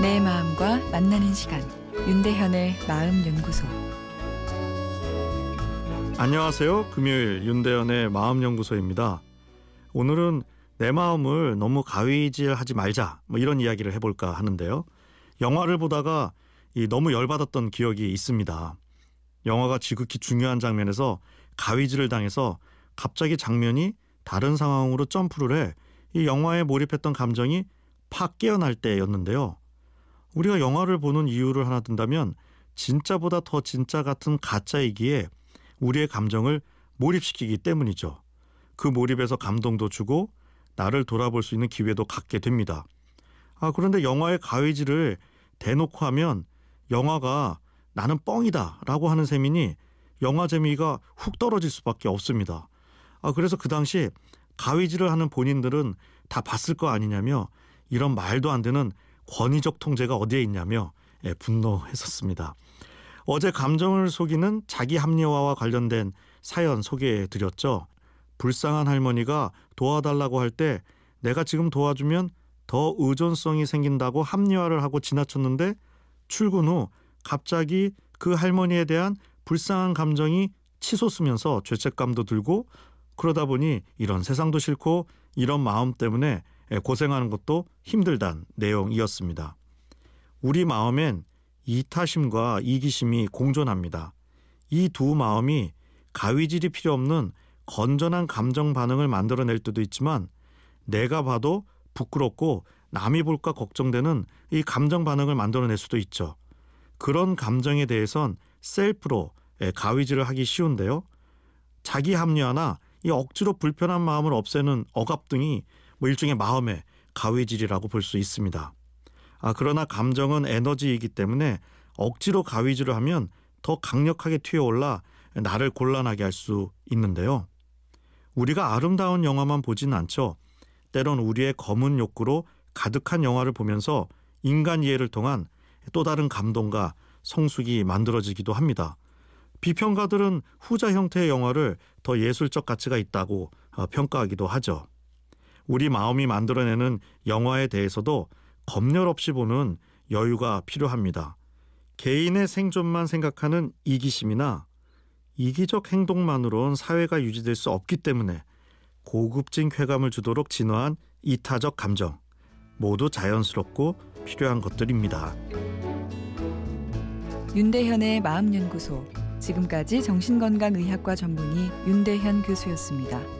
내 마음과 만나는 시간 윤대현의 마음 연구소 안녕하세요. 금요일 윤대현의 마음 연구소입니다. 오늘은 내 마음을 너무 가위질하지 말자 뭐 이런 이야기를 해볼까 하는데요. 영화를 보다가 이 너무 열받았던 기억이 있습니다. 영화가 지극히 중요한 장면에서 가위질을 당해서 갑자기 장면이 다른 상황으로 점프를 해 이 영화에 몰입했던 감정이 팍 깨어날 때였는데요. 우리가 영화를 보는 이유를 하나 든다면 진짜보다 더 진짜 같은 가짜이기에 우리의 감정을 몰입시키기 때문이죠. 그 몰입에서 감동도 주고 나를 돌아볼 수 있는 기회도 갖게 됩니다. 아, 그런데 영화의 가위질을 대놓고 하면 영화가 나는 뻥이다 라고 하는 셈이니 영화 재미가 훅 떨어질 수밖에 없습니다. 아, 그래서 그 당시 가위질을 하는 본인들은 다 봤을 거 아니냐며 이런 말도 안 되는 권위적 통제가 어디에 있냐며 예, 분노했었습니다. 어제 감정을 속이는 자기 합리화와 관련된 사연 소개해 드렸죠. 불쌍한 할머니가 도와달라고 할 때 내가 지금 도와주면 더 의존성이 생긴다고 합리화를 하고 지나쳤는데 출근 후 갑자기 그 할머니에 대한 불쌍한 감정이 치솟으면서 죄책감도 들고 그러다 보니 이런 세상도 싫고 이런 마음 때문에 고생하는 것도 힘들단 내용이었습니다. 우리 마음엔 이타심과 이기심이 공존합니다. 이 두 마음이 가위질이 필요 없는 건전한 감정 반응을 만들어낼 때도 있지만 내가 봐도 부끄럽고 남이 볼까 걱정되는 이 감정 반응을 만들어낼 수도 있죠. 그런 감정에 대해선 셀프로 가위질을 하기 쉬운데요. 자기 합리화나 이 억지로 불편한 마음을 없애는 억압 등이 뭐 일종의 마음의 가위질이라고 볼 수 있습니다. 아, 그러나 감정은 에너지이기 때문에 억지로 가위질을 하면 더 강력하게 튀어올라 나를 곤란하게 할 수 있는데요. 우리가 아름다운 영화만 보진 않죠. 때론 우리의 검은 욕구로 가득한 영화를 보면서 인간 이해를 통한 또 다른 감동과 성숙이 만들어지기도 합니다. 비평가들은 후자 형태의 영화를 더 예술적 가치가 있다고 어, 평가하기도 하죠. 우리 마음이 만들어내는 영화에 대해서도 검열 없이 보는 여유가 필요합니다. 개인의 생존만 생각하는 이기심이나 이기적 행동만으론 사회가 유지될 수 없기 때문에 고급진 쾌감을 주도록 진화한 이타적 감정 모두 자연스럽고 필요한 것들입니다. 윤대현의 마음연구소 지금까지 정신건강의학과 전문의 윤대현 교수였습니다.